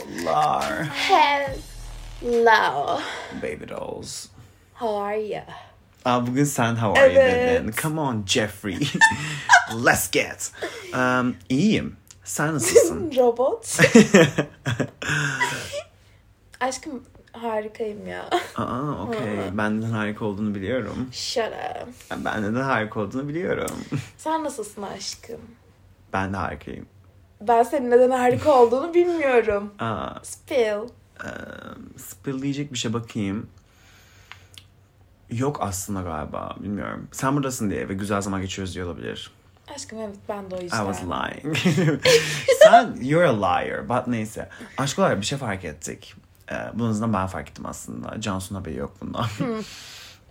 Hellolar. Hello. Baby dolls. How are you? Aa, bugün sen how are you Evet. dedin. Come on Jeffrey. Let's get. Um, iyiyim. Sen nasılsın? Robot. Aşkım harikayım ya. Aa, okey. Benden harika olduğunu biliyorum. Shut up. Benden de harika olduğunu biliyorum. Sen nasılsın aşkım? Ben de harikayım. Ben senin neden harika olduğunu bilmiyorum. Aa, Spill. um, spill diyecek bir şey bakayım. Yok aslında galiba. Bilmiyorum. Sen buradasın diye ve güzel zaman geçiyoruz diye olabilir. Aşkım evet ben de o I yüzden. was lying. Sen, you're a liar. But neyse. Aşk olarak bir şey fark ettik. Ee, bunun ben fark ettim aslında. Cansu'nun haberi yok bundan.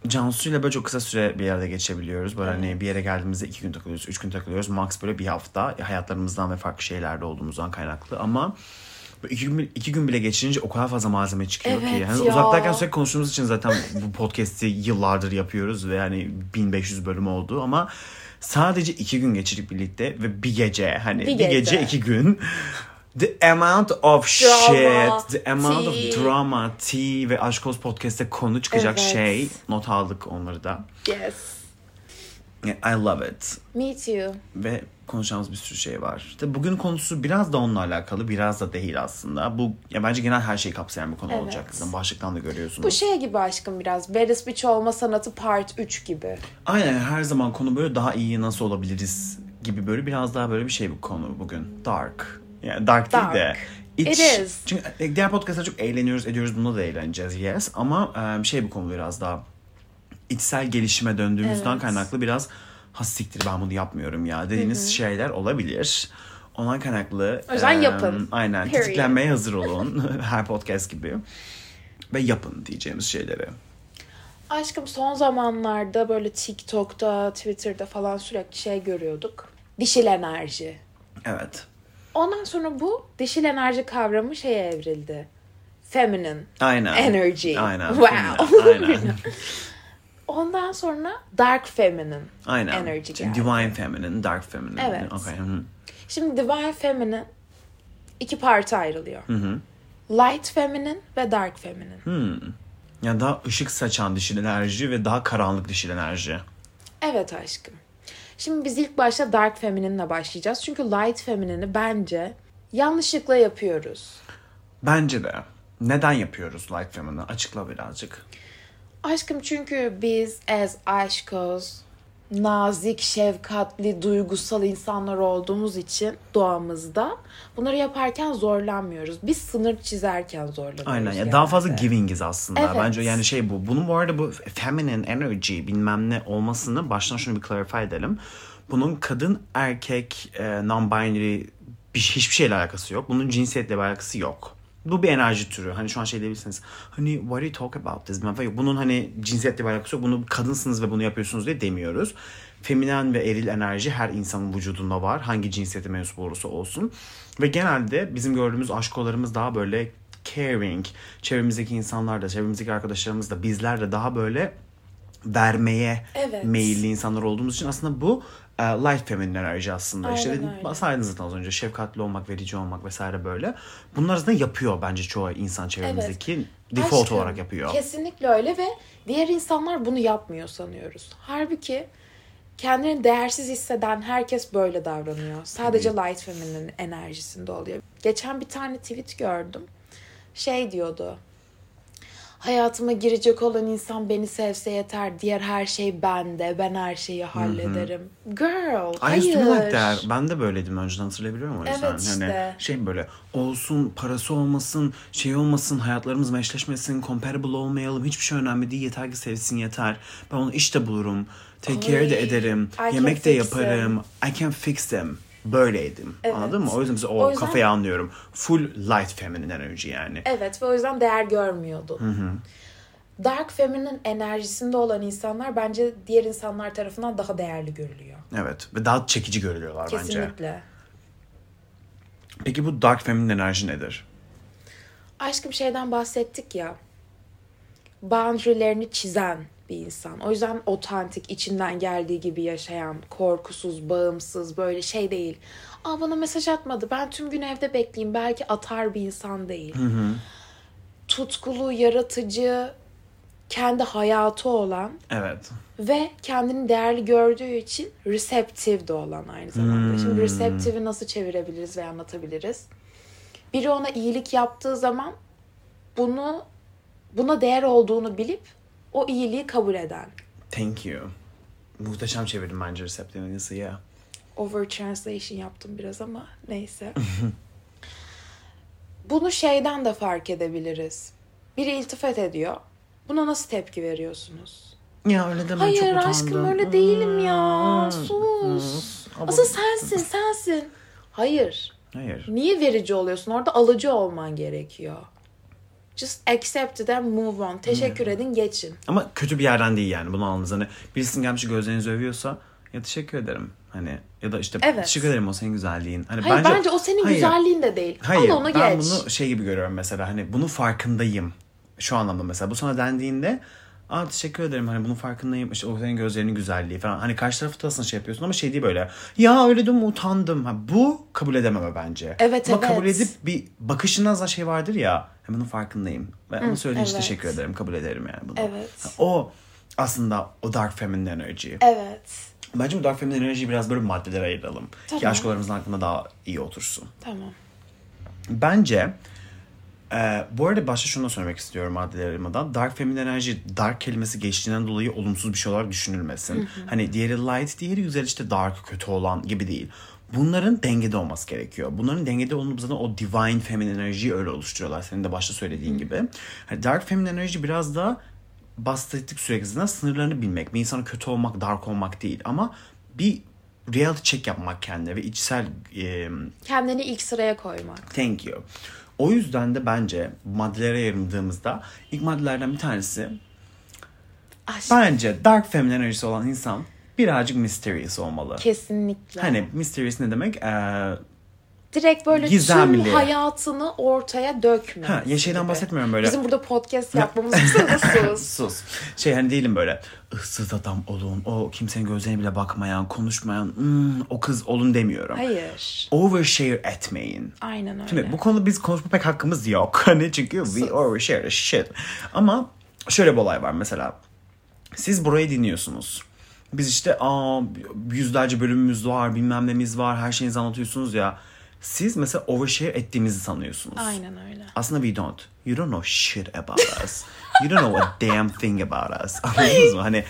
Cansu ile böyle çok kısa süre bir yerde geçebiliyoruz. Böyle hani bir yere geldiğimizde iki gün takılıyoruz, üç gün takılıyoruz. Max böyle bir hafta hayatlarımızdan ve farklı şeylerde olduğumuzdan kaynaklı. Ama iki gün, iki gün bile geçirince o kadar fazla malzeme çıkıyor ki. Evet Yani ya. uzaktayken sürekli konuştuğumuz için zaten bu podcast'i yıllardır yapıyoruz ve yani 1500 bölüm oldu ama sadece iki gün geçirip birlikte ve bir gece hani bir, Bir gece. gece. iki gün The amount of Drama, shit, the amount tea. of drama, tea ve Aşk Olsun Podcast'te konu çıkacak Evet. şey. Not aldık onları da. Yes. I love it. Me too. Ve konuşacağımız bir sürü şey var. İşte bugün konusu biraz da onunla alakalı, biraz da değil aslında. Bu ya bence genel her şeyi kapsayan bir konu Evet. olacak. Zaten başlıktan da görüyorsunuz. Bu şey gibi aşkım biraz. Venice Beach olma sanatı part 3 gibi. Aynen her zaman konu böyle daha iyi nasıl olabiliriz gibi böyle biraz daha böyle bir şey bu konu bugün. Dark. Yani dark, değil de. Dark. iç- It is. Çünkü e, diğer podcast'ta çok eğleniyoruz ediyoruz bunda da eğleneceğiz yes. Ama e, şey bu konu biraz daha içsel gelişime döndüğümüzden Evet. kaynaklı biraz ha siktir ben bunu yapmıyorum ya dediğiniz şeyler olabilir. Ondan kaynaklı. O yüzden e, yapın. Aynen. Period. Tetiklenmeye hazır olun. her podcast gibi. Ve yapın diyeceğimiz şeyleri. Aşkım son zamanlarda böyle TikTok'ta, Twitter'da falan sürekli şey görüyorduk. Dişil enerji. Evet. Ondan sonra bu dişil enerji kavramı şeye evrildi. Feminine. Aynen. Energy. Aynen. Wow. Aynen. Ondan sonra dark feminine. Aynen. Energy geldi. Divine feminine, dark feminine. Evet. Okay. hı. Şimdi divine feminine iki parça ayrılıyor. Light feminine ve dark feminine. Yani daha ışık saçan dişil enerji ve daha karanlık dişil enerji. Evet aşkım. Şimdi biz ilk başta dark feminine'le başlayacağız. Çünkü light feminine'i bence yanlışlıkla yapıyoruz. Bence de. Neden yapıyoruz light feminine? Açıkla birazcık. Aşkım çünkü biz as aşkoz nazik, şefkatli, duygusal insanlar olduğumuz için doğamızda bunları yaparken zorlanmıyoruz. Biz sınır çizerken zorlanıyoruz. Aynen ya genelde. daha fazla givingiz aslında. Evet. Bence yani şey bu. Bunun bu arada bu feminine energy bilmem ne olmasını baştan şunu bir clarify edelim. Bunun kadın erkek e, non-binary bir, hiçbir şeyle alakası yok. Bunun cinsiyetle bir alakası yok. Bu bir enerji türü. Hani şu an şey diyebilirsiniz. Hani why do you talk about this? Yok. Bunun hani cinsiyetle bir alakası yok. Bunu kadınsınız ve bunu yapıyorsunuz diye demiyoruz. Feminen ve eril enerji her insanın vücudunda var. Hangi cinsiyete mensup olursa olsun. Ve genelde bizim gördüğümüz aşkolarımız daha böyle caring. Çevremizdeki insanlar da, çevremizdeki arkadaşlarımız da, bizler de daha böyle vermeye Evet. meyilli insanlar olduğumuz için aslında bu light feminine enerji aslında. Aynen işte öyle. saydınız zaten az önce şefkatli olmak, verici olmak vesaire böyle. Bunlar aslında yapıyor bence çoğu insan çevremizdeki default Aşkım, olarak yapıyor. Kesinlikle öyle ve diğer insanlar bunu yapmıyor sanıyoruz. Halbuki kendini değersiz hisseden herkes böyle davranıyor. Sadece light feminine enerjisinde oluyor. Geçen bir tane tweet gördüm. Şey diyordu. Hayatıma girecek olan insan beni sevse yeter. Diğer her şey bende. Ben her şeyi hallederim. Girl, I hayır. used to be like that. Ben de böyleydim önceden hatırlayabiliyorum o yüzden. Evet işte. Yani şey böyle olsun, parası olmasın, şey olmasın, hayatlarımız meşleşmesin, comparable olmayalım. Hiçbir şey önemli değil. Yeter ki sevsin yeter. Ben onu işte bulurum. Take care de ederim. I Yemek de fix them. yaparım. I can fix them. Böyleydim. Evet. Anladın mı? O yüzden mesela o, O yüzden- kafayı anlıyorum. Full light feminine enerji yani. Evet ve o yüzden değer görmüyordun. Dark feminine enerjisinde olan insanlar bence diğer insanlar tarafından daha değerli görülüyor. Evet. Ve daha çekici görülüyorlar bence. Kesinlikle. Peki bu dark feminine enerji nedir? Aşkım şeyden bahsettik ya. Boundary'lerini çizen bir insan. O yüzden otantik, içinden geldiği gibi yaşayan, korkusuz, bağımsız, böyle şey değil. Aa bana mesaj atmadı. Ben tüm gün evde bekleyeyim. Belki atar bir insan değil. Tutkulu, yaratıcı, kendi hayatı olan Evet. ve kendini değerli gördüğü için receptive de olan aynı zamanda. Şimdi receptive'i nasıl çevirebiliriz ve anlatabiliriz? Biri ona iyilik yaptığı zaman bunu buna değer olduğunu bilip o iyiliği kabul eden. Thank you. Muhteşem çevirdim bence nasıl ya. Over translation yaptım biraz ama neyse. bunu şeyden de fark edebiliriz. Biri iltifat ediyor. Buna nasıl tepki veriyorsunuz? Ya öyle deme Hayır çok utandım. aşkım öyle değilim ya. Hmm. Sus. Ama- Asıl sensin sensin. Hayır. Hayır. Niye verici oluyorsun? Orada alıcı olman gerekiyor. Just accept it and move on. Teşekkür edin geçin. Ama kötü bir yerden değil yani bunu alınız. Hani birisinin gelmiş gözlerinizi övüyorsa ya teşekkür ederim. Hani ya da işte Evet. teşekkür ederim o senin güzelliğin. Hani Hayır bence, o senin Hayır. güzelliğin de değil. Hayır Al onu ben geç. bunu şey gibi görüyorum mesela hani bunun farkındayım. Şu anlamda mesela bu sana dendiğinde Aa teşekkür ederim hani bunun farkındayım işte o senin gözlerinin güzelliği falan. Hani karşı tarafı aslında şey yapıyorsun ama şey değil böyle ya öyle de mi utandım. Ha, bu kabul edememe bence. Evet, ama kabul evet. edip bir bakışınızda şey vardır ya "Ha, bunun farkındayım. Ve onu söylediğin için evet. teşekkür ederim kabul ederim yani bunu. Evet. Ha, O aslında o dark feminine enerji. Evet. Bence bu dark feminine enerjiyi biraz böyle maddelere ayıralım. Tamam. Ki aşkolarımızın hakkında daha iyi otursun. Tamam. Bence e, bu arada başta şunu da söylemek istiyorum maddeler ayırmadan. Dark feminine enerji dark kelimesi geçtiğinden dolayı olumsuz bir şey olarak düşünülmesin. Hani diğeri light, diğeri güzel işte dark, kötü olan gibi değil. Bunların dengede olması gerekiyor. Bunların dengede olup zaten o divine feminine enerjiyi öyle oluşturuyorlar. Senin de başta söylediğin gibi. Hani dark feminine enerji biraz da bahsettik sürekli sınırlarını bilmek. Bir insana kötü olmak, dark olmak değil. Ama bir reality check yapmak kendine ve içsel e, Kendini ilk sıraya koymak. Thank you. O yüzden de bence maddelere ayırındığımızda ilk maddelerden bir tanesi Aşk. bence dark feminine enerjisi olan insan birazcık mysterious olmalı. Kesinlikle. Hani mysterious ne demek? Ee, Direkt böyle Gizemli. tüm hayatını ortaya dökme. ha, ya şeyden bahsetmiyorum böyle. Bizim burada podcast yapmamız sus. Sus. Şey hani değilim böyle ıssız adam olun, o kimsenin gözlerine bile bakmayan, konuşmayan, "Hmm, o kız olun demiyorum. Hayır. Overshare etmeyin. Aynen öyle. Şimdi bu konuda biz konuşma pek hakkımız yok. Hani çünkü we overshare shit. Ama şöyle bir olay var mesela. Siz burayı dinliyorsunuz. Biz işte aa yüzlerce bölümümüz var, bilmem nemiz var, her şeyinizi anlatıyorsunuz ya. Siz mesela overshare ettiğimizi sanıyorsunuz. Aynen öyle. Aslında we don't. You don't know shit about us. You don't know a damn thing about us. Anladınız mı? Hani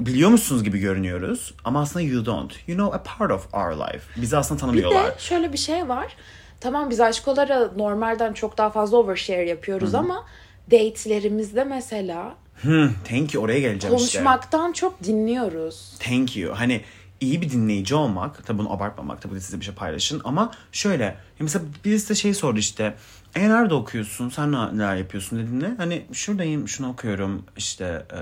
biliyor musunuz gibi görünüyoruz ama aslında you don't. You know a part of our life. Bizi aslında Bir tanımıyorlar. de şöyle bir şey var. Tamam biz aşkolara normalden çok daha fazla overshare yapıyoruz ama date'lerimizde mesela Hmm, thank you oraya geleceğim işte. konuşmaktan çok dinliyoruz. Thank you. Hani iyi bir dinleyici olmak, tabii bunu abartmamak, tabii de size bir şey paylaşın ama şöyle, mesela birisi de şey sordu işte, e nerede okuyorsun, sen ne- neler yapıyorsun? dediğinde, hani şuradayım, şunu okuyorum, işte e,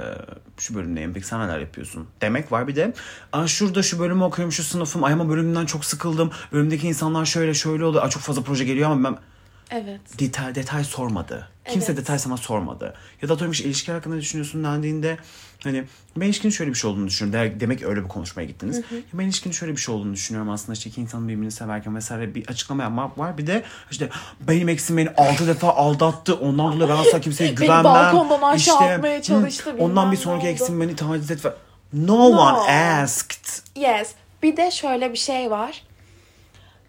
şu bölümdeyim, peki sen neler yapıyorsun? demek var. Bir de, Aa, şurada şu bölümü okuyorum, şu sınıfım, ay ama bölümünden çok sıkıldım, bölümdeki insanlar şöyle şöyle oluyor, Ay, çok fazla proje geliyor ama ben Evet. detay, detay sormadı. Kimse Evet. detay sana sormadı. Ya da atıyorum işte ilişki hakkında düşünüyorsun dendiğinde hani ben ilişkinin şöyle bir şey olduğunu düşünüyorum. De- demek ki öyle bir konuşmaya gittiniz. Ya ben ilişkinin şöyle bir şey olduğunu düşünüyorum aslında işte iki insan birbirini severken vesaire bir açıklama yapmak var. Bir de işte benim eksim beni altı defa aldattı. Ondan dolayı ben asla kimseye güvenmem. balkondan aşağı İşte, atmaya hı, çalıştı, Ondan bilmem bir sonraki eksim beni taciz etti. falan. No, one asked. Yes. Bir de şöyle bir şey var.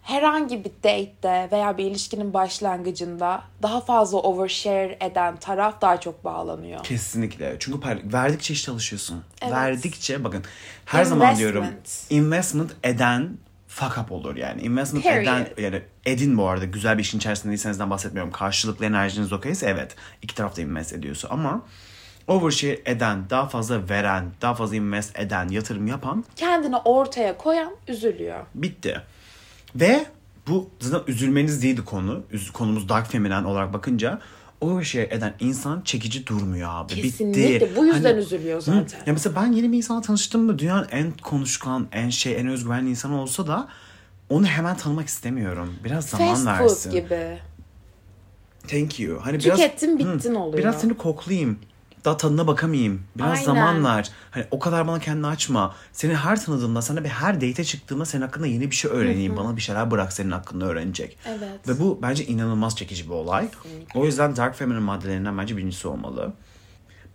Herhangi bir date'de veya bir ilişkinin başlangıcında daha fazla overshare eden taraf daha çok bağlanıyor. Kesinlikle. Çünkü verdikçe işte alışıyorsun. Evet. Verdikçe bakın her zaman diyorum Investment. investment eden fuck up olur yani. Investment Period. eden yani edin bu arada güzel bir işin içerisinde değilsenizden bahsetmiyorum. Karşılıklı enerjiniz okeyse evet. iki tarafta invest ediyorsa ama overshare eden, daha fazla veren, daha fazla invest eden, yatırım yapan Kendini ortaya koyan üzülüyor. bitti. Ve bu zaten üzülmeniz değildi konu. Üz- Konumuz dark feminen olarak bakınca o şey eden insan çekici durmuyor abi. Kesinlikle. Bitti. Bu yüzden Hani- üzülüyor Hı. zaten. Ya mesela ben yeni bir insanla tanıştım mı dünyanın en konuşkan, en şey, en özgüvenli insanı olsa da onu hemen tanımak istemiyorum. Biraz zaman Fast versin. food gibi. Thank you. Hani biraz, Tükettin, bittin oluyor. Biraz seni koklayayım. Daha tadına bakamayayım. Biraz Aynen. zaman ver. Hani o kadar bana kendini açma. Seni her tanıdığımda, sana bir her date'e çıktığımda senin hakkında yeni bir şey öğreneyim. Bana bir şeyler bırak senin hakkında öğrenecek. Evet. Ve bu bence inanılmaz çekici bir olay. O yüzden Dark Feminine maddelerinden bence birincisi olmalı.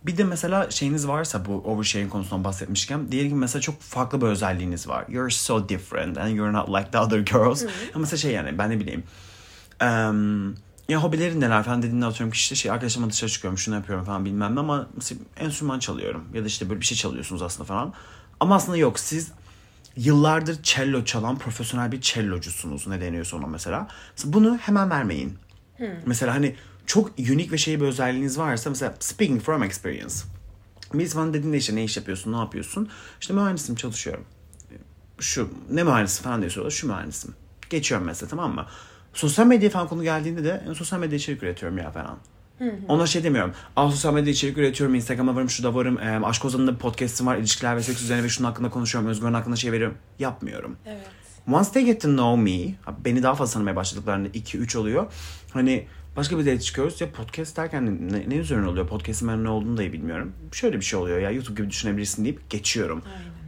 Bir de mesela şeyiniz varsa bu oversharing konusundan bahsetmişken diyelim ki mesela çok farklı bir özelliğiniz var. You're so different and you're not like the other girls. Ya mesela şey yani ben ne bileyim. em, ya hobilerin neler falan dediğinde atıyorum ki işte şey arkadaşımla dışarı çıkıyorum şunu yapıyorum falan bilmem ne ama mesela enstrüman çalıyorum ya da işte böyle bir şey çalıyorsunuz aslında falan. Ama aslında yok siz yıllardır cello çalan profesyonel bir cellocusunuz ne deniyorsa ona mesela. Mesela bunu hemen vermeyin. Mesela hani çok unik ve şey bir özelliğiniz varsa mesela speaking from experience. Biz bana dediğinde işte ne iş yapıyorsun, ne yapıyorsun? İşte mühendisim, çalışıyorum. Şu ne mühendisi falan diye soruyorlar. Şu mühendisim. Geçiyorum mesela tamam mı? Sosyal medya falan konu geldiğinde de "E, sosyal medya içerik üretiyorum ya falan. Ona şey demiyorum. Aa sosyal medya içerik üretiyorum. Instagram'a varım, şurada varım. E, Aşk Ozan'ın da bir podcast'im var. İlişkiler ve seks üzerine ve şunun hakkında konuşuyorum. Özgür'ün hakkında şey veriyorum. Yapmıyorum. Evet. Once they get to know me, beni daha fazla tanımaya başladıklarında 2-3 oluyor. Hani başka bir date çıkıyoruz ya podcast derken ne, ne üzerine oluyor? Podcast'ın ben ne olduğunu da bilmiyorum. Şöyle bir şey oluyor ya YouTube gibi düşünebilirsin deyip geçiyorum.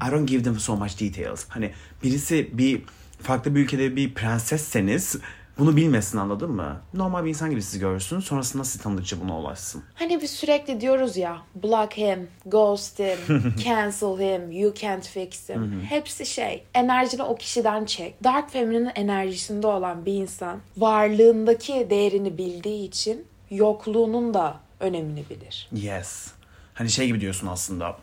I don't give them so much details. Hani birisi bir farklı bir ülkede bir prensesseniz bunu bilmesin anladın mı? Normal bir insan gibi sizi görsün. Sonrasında sizi tanıdıkça buna ulaşsın. Hani biz sürekli diyoruz ya block him, ghost him, cancel him, you can't fix him. Hepsi şey enerjini o kişiden çek. Dark Feminine'in enerjisinde olan bir insan varlığındaki değerini bildiği için yokluğunun da önemini bilir. Yes. Hani şey gibi diyorsun aslında.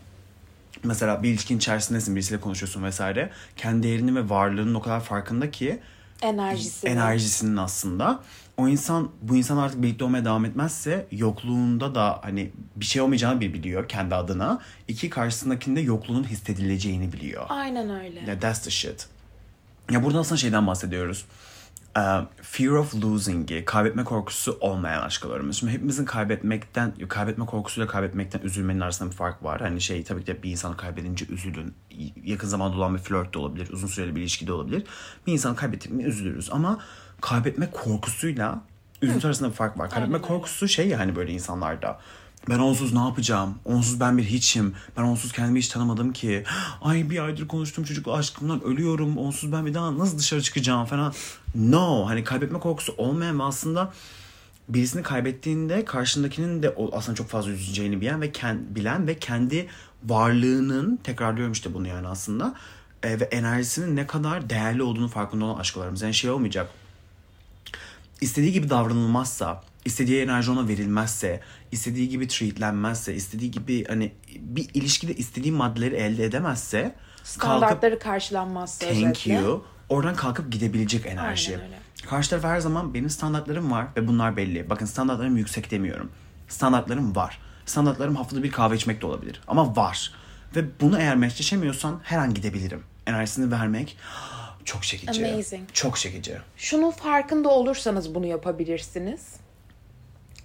Mesela bir ilişkin içerisindesin, birisiyle konuşuyorsun vesaire. Kendi değerini ve varlığının o kadar farkında ki Enerjisi. enerjisinin aslında. O insan bu insan artık birlikte olmaya devam etmezse yokluğunda da hani bir şey olmayacağını bir biliyor kendi adına. İki karşısındakinde yokluğunun hissedileceğini biliyor. Aynen öyle. Ya that's the shit. Ya burada aslında şeyden bahsediyoruz. Fear of losing'i, kaybetme korkusu olmayan aşklarımız. Şimdi hepimizin kaybetmekten, kaybetme korkusuyla kaybetmekten üzülmenin arasında bir fark var. Hani şey tabii ki de bir insanı kaybedince üzülün. Yakın zamanda olan bir flört de olabilir, uzun süreli bir ilişki de olabilir. Bir insanı kaybettik mi üzülürüz. Ama kaybetme korkusuyla üzüntü arasında bir fark var. Kaybetme korkusu şey ya hani böyle insanlarda. Ben onsuz ne yapacağım? Onsuz ben bir hiçim. Ben onsuz kendimi hiç tanımadım ki. Ay bir aydır konuştuğum çocukla aşkımdan ölüyorum. Onsuz ben bir daha nasıl dışarı çıkacağım falan. No. Hani kaybetme korkusu olmayan ve aslında birisini kaybettiğinde karşındakinin de aslında çok fazla üzüleceğini bilen ve kend, bilen ve kendi varlığının tekrarlıyorum işte bunu yani aslında e, ve enerjisinin ne kadar değerli olduğunu farkında olan aşklarımız. Yani şey olmayacak istediği gibi davranılmazsa, istediği enerji ona verilmezse, istediği gibi treatlenmezse, istediği gibi hani bir ilişkide istediği maddeleri elde edemezse kalkıp Standartları karşılanmazsa thank özetle. you oradan kalkıp gidebilecek enerji. Aynen öyle. Karşı taraf her zaman benim standartlarım var ve bunlar belli. Bakın standartlarım yüksek demiyorum. Standartlarım var. Standartlarım haftada bir kahve içmek de olabilir. Ama var. Ve bunu eğer meşleşemiyorsan her an gidebilirim. Enerjisini vermek çok çekici. Amazing. Çok çekici. Şunun farkında olursanız bunu yapabilirsiniz.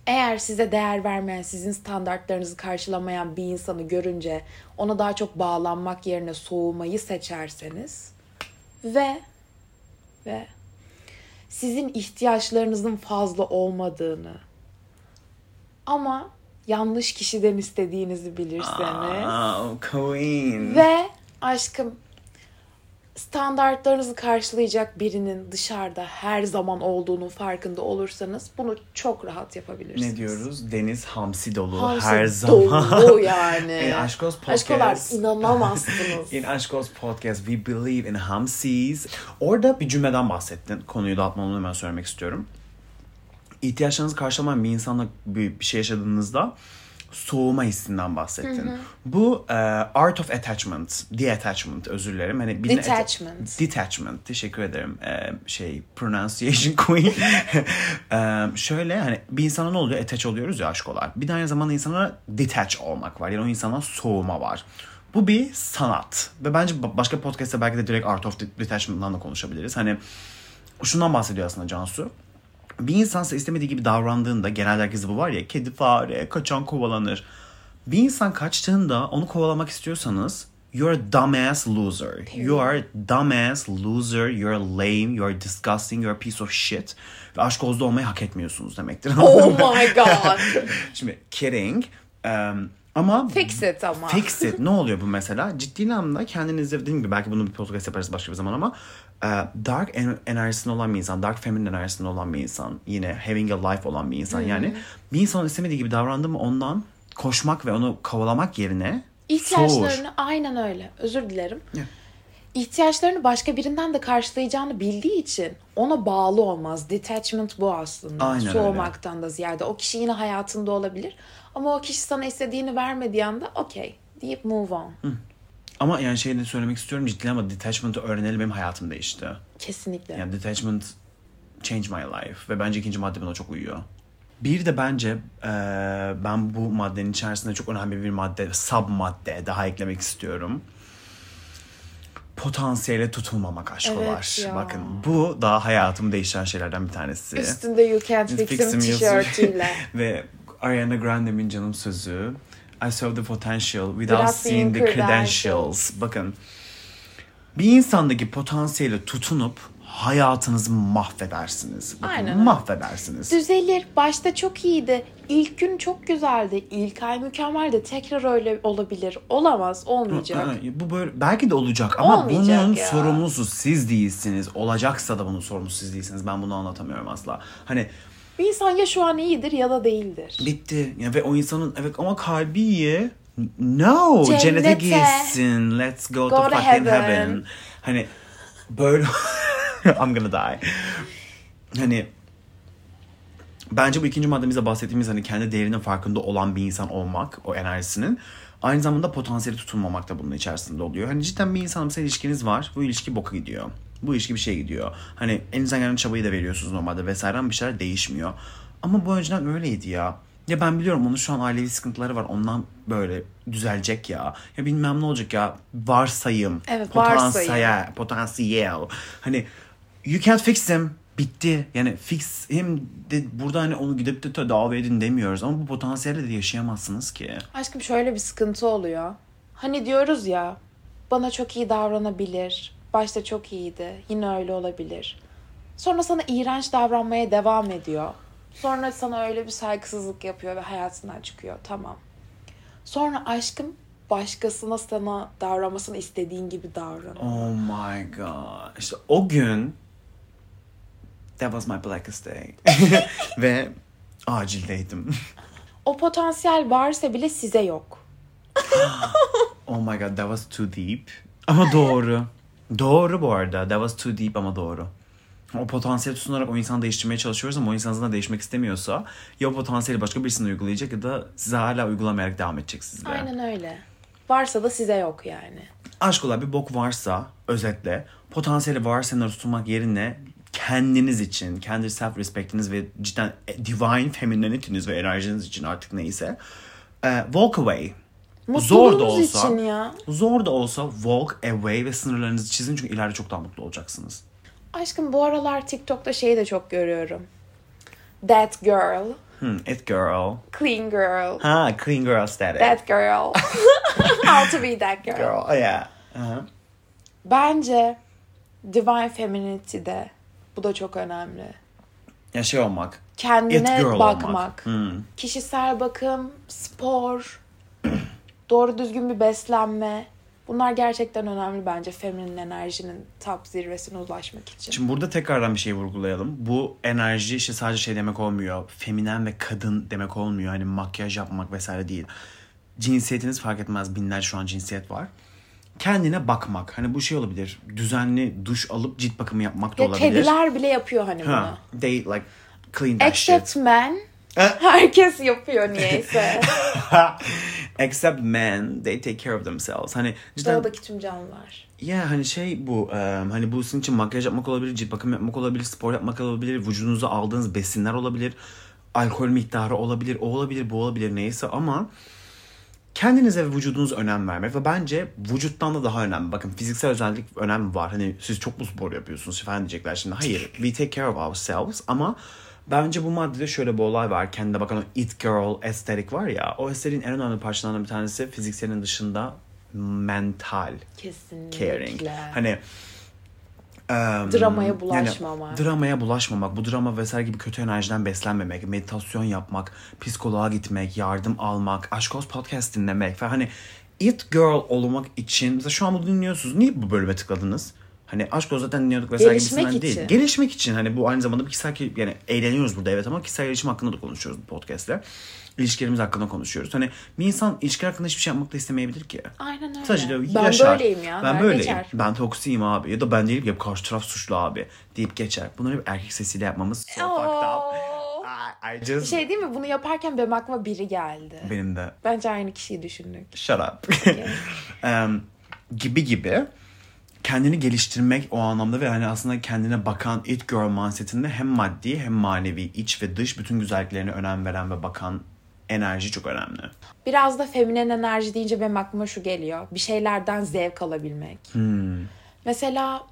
Eğer size değer vermeyen, sizin standartlarınızı karşılamayan bir insanı görünce ona daha çok bağlanmak yerine soğumayı seçerseniz ve ve sizin ihtiyaçlarınızın fazla olmadığını ama yanlış kişiden istediğinizi bilirseniz Oh, queen. ve aşkım standartlarınızı karşılayacak birinin dışarıda her zaman olduğunun farkında olursanız bunu çok rahat yapabilirsiniz. Ne diyoruz? Deniz hamsi dolu Hamsi her zaman. dolu yani. In Aşkolar Podcast. inanamazsınız. In Aşkoz Podcast we believe in hamsies. Orada bir cümleden bahsettin. Konuyu dağıtmamı hemen söylemek istiyorum. İhtiyaçlarınızı karşılamayan bir insanla bir, bir şey yaşadığınızda soğuma hissinden bahsettin. Bu e, art of attachment, detachment özür dilerim. Hani Detachment. detachment. Teşekkür ederim. E, şey pronunciation queen. e, şöyle hani bir insana ne oluyor? Attach oluyoruz ya aşkolar. Bir de aynı zamanda insana detach olmak var. Yani o insana soğuma var. Bu bir sanat. Ve bence ba- başka podcast'ta belki de direkt art of detachment'dan da konuşabiliriz. Hani şundan bahsediyor aslında Cansu. Bir insan size istemediği gibi davrandığında genelde herkese bu var ya kedi fare kaçan kovalanır. Bir insan kaçtığında onu kovalamak istiyorsanız you're a dumbass loser. You are a dumbass loser. You're lame. You're disgusting. You're a piece of shit. Ve aşk oldu olmayı hak etmiyorsunuz demektir. oh my god. Şimdi kidding. Um, Ama Fix it ama. Fix it. ne oluyor bu mesela? Ciddi anlamda kendinizi dediğim gibi belki bunu bir podcast yaparız başka bir zaman ama dark en- enerjisinde olan bir insan, dark feminine enerjisinde olan bir insan, yine having a life olan bir insan yani bir insanın istemediği gibi davrandı mı ondan koşmak ve onu kovalamak yerine İhtiyaçlarını soğur. aynen öyle. Özür dilerim. Ya. İhtiyaçlarını başka birinden de karşılayacağını bildiği için ona bağlı olmaz. Detachment bu aslında. Aynen öyle. Soğumaktan da ziyade. O kişi yine hayatında olabilir. Ama o kişi sana istediğini vermediği anda okey deyip move on. Ama yani şey de söylemek istiyorum ciddi ama detachment'ı öğrenelim benim hayatım değişti. Kesinlikle. Yani detachment change my life ve bence ikinci madde buna çok uyuyor. Bir de bence e, ben bu maddenin içerisinde çok önemli bir madde, sub madde daha eklemek istiyorum. Potansiyele tutulmamak aşkolar. Evet ya. Bakın bu da hayatımı değiştiren şeylerden bir tanesi. Üstünde You Can't Fix Him tişörtüyle. Ve Ariana Grande'min canım sözü. I saw the potential without Without seeing the credentials. Bakın bir insandaki potansiyele tutunup hayatınızı mahvedersiniz. Bakın, Aynen mahvedersiniz. Düzelir. Başta çok iyiydi. İlk gün çok güzeldi. İlk ay mükemmeldi. Tekrar öyle olabilir. Olamaz. Olmayacak. Bu böyle belki de olacak ama Olmayacak bunun ya. sorumlusu siz değilsiniz. Olacaksa da bunun sorumlusu siz değilsiniz. Ben bunu anlatamıyorum asla. Hani Bir insan ya şu an iyidir ya da değildir. bitti. Ya ve o insanın evet ama kalbi iyi. No, Cennete. cennete gitsin. Let's go, Go to, to fucking heaven. heaven. Hani böyle I'm gonna die. Hani bence bu ikinci maddemizde bahsettiğimiz hani kendi değerinin farkında olan bir insan olmak, o enerjisinin aynı zamanda potansiyeli tutulmamak da bunun içerisinde oluyor. Hani cidden bir insanla mesela ilişkiniz var. Bu ilişki boka gidiyor. Bu ilişki bir şeye gidiyor. Hani elinizden gelen çabayı da veriyorsunuz normalde vesaire ama bir şeyler değişmiyor. Ama bu önceden öyleydi ya. Ya ben biliyorum onun şu an ailevi sıkıntıları var. Ondan böyle düzelecek ya. Ya bilmem ne olacak ya. Varsayım. Evet, potansiyel, potansiyel. Hani you can't fix him. Bitti. Yani fix him de burada hani onu gidip de tedavi edin demiyoruz. Ama bu potansiyelde de yaşayamazsınız ki. Aşkım şöyle bir sıkıntı oluyor. Hani diyoruz ya bana çok iyi davranabilir. Başta çok iyiydi. Yine öyle olabilir. Sonra sana iğrenç davranmaya devam ediyor. Sonra sana öyle bir saygısızlık yapıyor ve hayatından çıkıyor. Tamam. Sonra aşkım başkasına sana davranmasını istediğin gibi davranıyor. Oh my god. İşte o gün that was my blackest day. Ve acildeydim. O potansiyel varsa bile size yok. Oh my god that was too deep. Ama doğru. Doğru bu arada. That was too deep ama doğru. O potansiyeli tutunarak o insanı değiştirmeye çalışıyoruz ama o insan zaten değişmek istemiyorsa ya o potansiyeli başka birisine uygulayacak ya da size hala uygulamayarak devam edecek sizde. Aynen öyle. Varsa da size yok yani. Aşk olan bir bok varsa özetle potansiyeli varsa tutulmak yerine kendiniz için, kendi self respectiniz ve cidden divine femininity'niz ve enerjiniz için artık neyse e, walk away. Zor da Mutluluğunuz olsa, için ya. zor da olsa walk away ve sınırlarınızı çizin çünkü ileride çok daha mutlu olacaksınız. Aşkım bu aralar TikTok'ta şeyi de çok görüyorum. That girl. Hmm, it girl. Clean girl. Ha, clean girl static. That girl. How to be that girl. girl. Oh yeah. Aha. Bence Divine Feminity'de bu da çok önemli. Ya şey olmak. It Kendine girl bakmak. olmak. Hmm. Kişisel bakım, spor, doğru düzgün bir beslenme. Bunlar gerçekten önemli bence feminin enerjinin top zirvesine ulaşmak için. Şimdi burada tekrardan bir şey vurgulayalım. Bu enerji işte sadece şey demek olmuyor. Feminen ve kadın demek olmuyor. Hani makyaj yapmak vesaire değil. Cinsiyetiniz fark etmez. Binler şu an cinsiyet var. Kendine bakmak. Hani bu şey olabilir. Düzenli duş alıp cilt bakımı yapmak da Ya olabilir. kediler bile yapıyor hani bunu. Ha, they like clean that Except shit. men. Herkes yapıyor niyeyse. Except men, they take care of themselves. Hani cidden Doğadaki tüm canlılar. Ya hani şey bu e, hani bu sizin için makyaj yapmak olabilir, cilt bakımı yapmak olabilir, spor yapmak olabilir, vücudunuza aldığınız besinler olabilir, alkol miktarı olabilir, o olabilir, bu olabilir neyse ama kendinize ve vücudunuza önem vermek ve bence vücuttan da daha önemli. Bakın fiziksel özellik önemli var. Hani siz çok mu spor yapıyorsunuz falan diyecekler şimdi. Hayır, we take care of ourselves ama bence bu maddede şöyle bir olay var. Kendine bakan o it girl estetik var ya. O estetiğin en önemli parçalarından bir tanesi fizikselin dışında mental Kesinlikle. caring. Hani Dramaya bulaşmamak. Yani, dramaya bulaşmamak, bu drama vesaire gibi kötü enerjiden beslenmemek, meditasyon yapmak, psikoloğa gitmek, yardım almak, Aşk Olsun podcast dinlemek falan hani it girl olmak için mesela şu an bunu dinliyorsunuz. Niye bu bölüme tıkladınız? Hani aşk olsun zaten dinliyorduk vesaire Gelişmek gibisinden için. değil. Gelişmek için hani bu aynı zamanda bir kişisel yani eğleniyoruz burada evet ama kişisel gelişim hakkında da konuşuyoruz bu podcast'te. İlişkilerimiz hakkında konuşuyoruz. Hani bir insan ilişki hakkında hiçbir şey yapmak da istemeyebilir ki. Aynen öyle. Sadece de ben yaşar. böyleyim ya. Ben ver böyleyim. geçer. Ben toksiyim abi. Ya da ben değilim ya karşı taraf suçlu abi deyip geçer. Bunları bir erkek sesiyle yapmamız so fucked up. I- just... Şey değil mi? Bunu yaparken benim aklıma biri geldi. Benim de Bence aynı kişiyi düşündük. shut up. Em, gibi gibi kendini geliştirmek o anlamda ve hani aslında kendine bakan it girl mindsetinde hem maddi hem manevi iç ve dış bütün güzelliklerine önem veren ve bakan enerji çok önemli. Biraz da feminen enerji deyince benim aklıma şu geliyor. Bir şeylerden zevk alabilmek. Mesela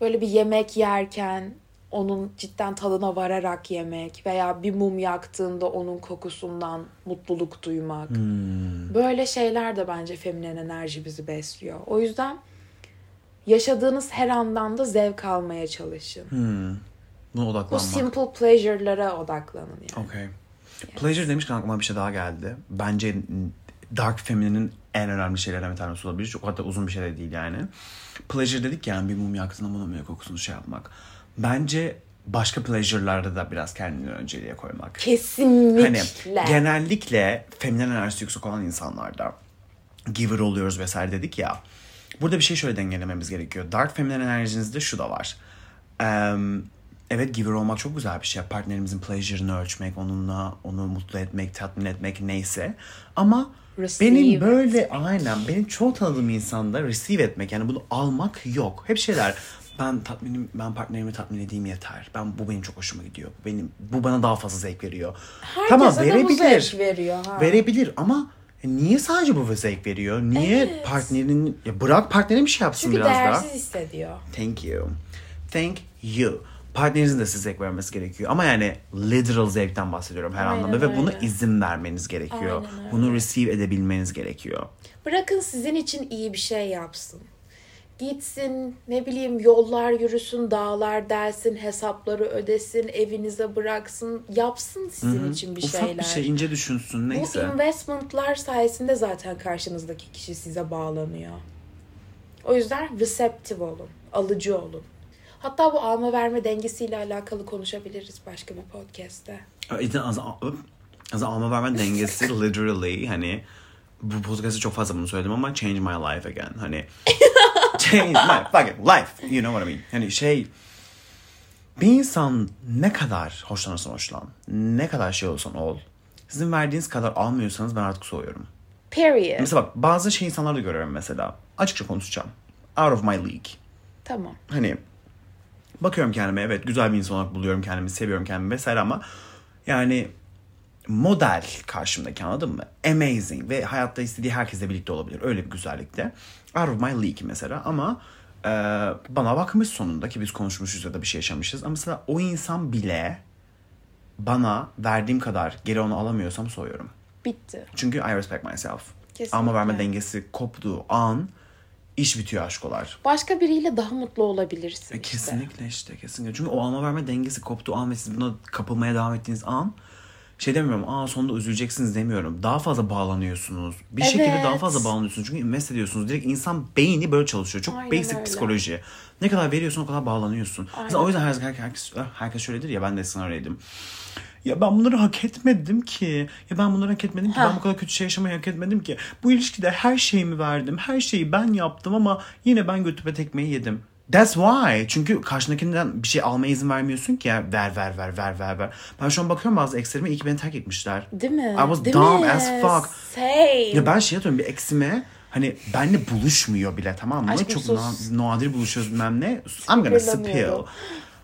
böyle bir yemek yerken onun cidden tadına vararak yemek veya bir mum yaktığında onun kokusundan mutluluk duymak. Böyle şeyler de bence feminen enerji bizi besliyor. O yüzden yaşadığınız her andan da zevk almaya çalışın. Buna Bu odaklanmak. simple pleasure'lara odaklanın yani. Okay. Pleasure demişken aklıma bir şey daha geldi. Bence Dark Feminine'in en önemli şeylerden bir tanesi olabilir. Çok hatta uzun bir şey de değil yani. Pleasure dedik yani bir mum yaktığında bu mum kokusunu şey yapmak. Bence başka pleasure'larda da biraz kendini önceliğe koymak. Kesinlikle. Hani genellikle feminen enerjisi yüksek olan insanlarda giver oluyoruz vesaire dedik ya. Burada bir şey şöyle dengelememiz gerekiyor. Dark feminen enerjinizde şu da var. Eee, evet giver olmak çok güzel bir şey. Partnerimizin pleasure'ını ölçmek, onunla onu mutlu etmek, tatmin etmek neyse. Ama Receive benim böyle aynen benim çoğu tanıdığım insanda receive etmek yani bunu almak yok. Hep şeyler ben tatminim ben partnerimi tatmin edeyim yeter. Ben bu benim çok hoşuma gidiyor. Benim bu bana daha fazla zevk veriyor. Herkese de bu zevk veriyor. Ha. Verebilir ama niye sadece bu zevk veriyor? Niye Evet. partnerin ya bırak partnerin bir şey yapsın Çünkü biraz değersiz daha. hissediyor. Thank you. Thank you. Partnerinizin de size zevk vermesi gerekiyor. Ama yani literal zevkten bahsediyorum her Aynen anlamda ve buna izin vermeniz gerekiyor. Aynen öyle. Bunu receive edebilmeniz gerekiyor. Bırakın sizin için iyi bir şey yapsın. Gitsin, ne bileyim yollar yürüsün, dağlar delsin, hesapları ödesin, evinize bıraksın, yapsın sizin için bir Ufak şeyler. bir şey ince düşünsün Bu neyse. investmentlar sayesinde zaten karşınızdaki kişi size bağlanıyor. O yüzden receptive olun, alıcı olun. Hatta bu alma verme dengesiyle alakalı konuşabiliriz başka bir podcast'te. Az, az alma verme dengesi literally hani bu podcast'ta çok fazla bunu söyledim ama change my life again. Hani change my fucking life. You know what I mean? Hani şey bir insan ne kadar hoşlanırsan hoşlan, ne kadar şey olsan ol. Sizin verdiğiniz kadar almıyorsanız ben artık soğuyorum. Period. Mesela bak bazı şey insanları da görüyorum mesela. Açıkça konuşacağım. Out of my league. Tamam. Hani bakıyorum kendime evet güzel bir insan olarak buluyorum kendimi seviyorum kendimi vesaire ama yani model karşımdaki anladın mı? Amazing ve hayatta istediği herkesle birlikte olabilir. Öyle bir güzellikte. Out of my league mesela ama e, bana bakmış sonunda ki biz konuşmuşuz ya da bir şey yaşamışız. Ama mesela o insan bile bana verdiğim kadar geri onu alamıyorsam soğuyorum. Bitti. Çünkü I respect myself. Kesinlikle. Ama verme dengesi koptuğu an iş bitiyor aşkolar. Başka biriyle daha mutlu olabilirsin E, işte. Kesinlikle işte kesinlikle. Çünkü o alma verme dengesi koptuğu an ve siz buna kapılmaya devam ettiğiniz an şey demiyorum aa sonunda üzüleceksiniz demiyorum. Daha fazla bağlanıyorsunuz. Bir şekilde Evet. daha fazla bağlanıyorsunuz. Çünkü invest ediyorsunuz. Direkt insan beyni böyle çalışıyor. Çok Aynen basic öyle. psikoloji. Ne kadar veriyorsun o kadar bağlanıyorsun. Aynen. o yüzden her, her, herkes, herkes şöyledir ya ben de eskiden öyleydim. Ya ben bunları hak etmedim ki. Ya ben bunları hak etmedim ki. Ha. Ben bu kadar kötü şey yaşamayı hak etmedim ki. Bu ilişkide her şeyimi verdim. Her şeyi ben yaptım ama yine ben götüme tekmeyi yedim. That's why. Çünkü karşındakinden bir şey almaya izin vermiyorsun ki ya ver ver ver ver ver ver. Ben şu an bakıyorum bazı ekslerime iyi ki beni terk etmişler. Değil mi? I was Değil dumb mi? as fuck. Same. Ya ben şey atıyorum bir eksime hani benle buluşmuyor bile tamam mı? Aşkım Çok sus. na- nadir buluşuyoruz bilmem ne. I'm gonna spill.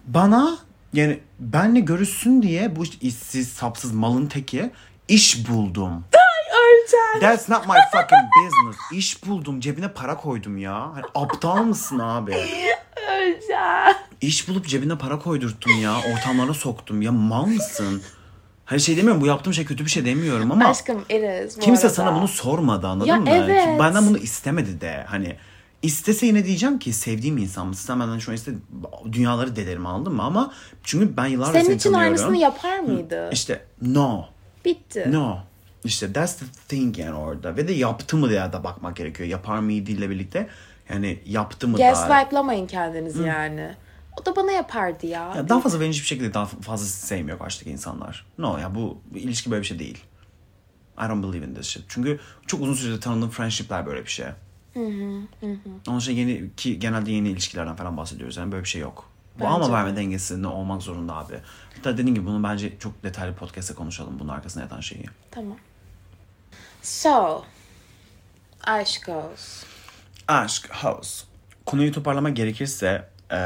Bana yani benle görüşsün diye bu işsiz sapsız malın teki iş buldum. That's not my fucking business. İş buldum cebine para koydum ya. Hani aptal mısın abi? Öleceğim. İş bulup cebine para koydurttum ya. Ortamlara soktum ya mal mısın? Hani şey demiyorum bu yaptığım şey kötü bir şey demiyorum ama Aşkım it is kimse arada. sana bunu sormadı anladın Ya mı? evet. Benden bunu istemedi de hani İstese yine diyeceğim ki sevdiğim insan mısın? Sen benden şu an iste dünyaları delerim anladın mı? Ama çünkü ben yıllardır Senin seni için tanıyorum. aynısını yapar mıydı? İşte no. Bitti. No. İşte that's the thing yani orada. Ve de yaptı mı diye de bakmak gerekiyor. Yapar mıydı ile birlikte. Yani yaptı mı da. Gaslightlamayın kendinizi yani. O da bana yapardı ya. Ya daha fazla beni hiçbir şekilde daha fazla sevmiyor karşıdaki insanlar. No ya bu, ilişki böyle bir şey değil. I don't believe in this shit. Çünkü çok uzun süredir tanıdığım friendshipler böyle bir şey. Onun için yeni ki genelde yeni ilişkilerden falan bahsediyoruz. Yani böyle bir şey yok. Bu Bence alma verme dengesi ne olmak zorunda abi. Hatta dediğim gibi bunu bence çok detaylı podcast'te konuşalım bunun arkasında yatan şeyi. Tamam. So, aşkos. Aşk, house. Konuyu toparlamak gerekirse e,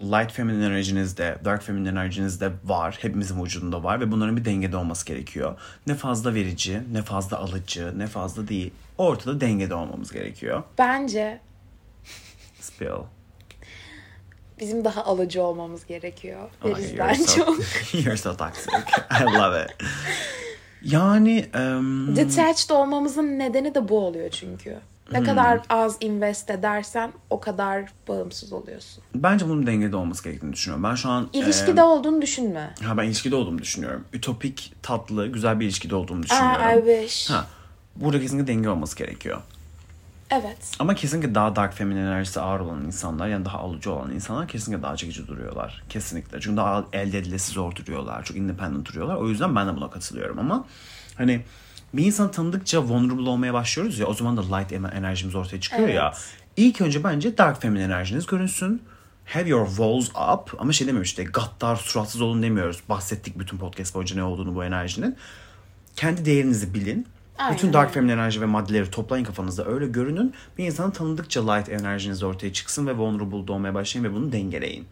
light feminine enerjiniz de, dark feminine enerjiniz de var. Hepimizin vücudunda var ve bunların bir dengede olması gerekiyor. Ne fazla verici, ne fazla alıcı, ne fazla değil. Ortada dengede olmamız gerekiyor. Bence Spill. Bizim daha alıcı olmamız gerekiyor. Ay, Verizden you're so- çok. you're so toxic. I love it. Yani em, Detached olmamızın nedeni de bu oluyor çünkü. Ne Hmm. kadar az invest edersen o kadar bağımsız oluyorsun. bence bunun dengede olması gerektiğini düşünüyorum. Ben şu an İlişkide em, olduğunu düşünme. ha ben ilişkide olduğumu düşünüyorum. Ütopik, tatlı, güzel bir ilişkide olduğumu Aa, düşünüyorum. I wish. Ha, burada kesinlikle denge olması gerekiyor. Evet. Ama kesinlikle daha dark feminine enerjisi ağır olan insanlar yani daha alıcı olan insanlar kesinlikle daha çekici duruyorlar. Kesinlikle. Çünkü daha elde edilesi zor duruyorlar. Çok independent duruyorlar. O yüzden ben de buna katılıyorum ama hani bir insanı tanıdıkça vulnerable olmaya başlıyoruz ya o zaman da light ener- enerjimiz ortaya çıkıyor ya. Evet. İlk önce bence dark feminine enerjiniz görünsün. Have your walls up. Ama şey demiyoruz işte gaddar, suratsız olun demiyoruz. Bahsettik bütün podcast boyunca ne olduğunu bu enerjinin. Kendi değerinizi bilin. Aynen Bütün dark feminine enerji ve maddeleri toplayın kafanızda öyle görünün. Bir insanı tanıdıkça light enerjiniz ortaya çıksın ve vulnerable olmaya başlayın ve bunu dengeleyin.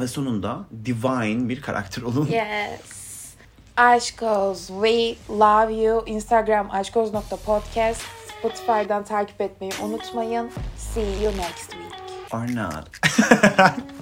Ve sonunda divine bir karakter olun. Yes. Aşkoz, we love you. Instagram aşkoz.podcast. Spotify'dan takip etmeyi unutmayın. See you next week. Or not.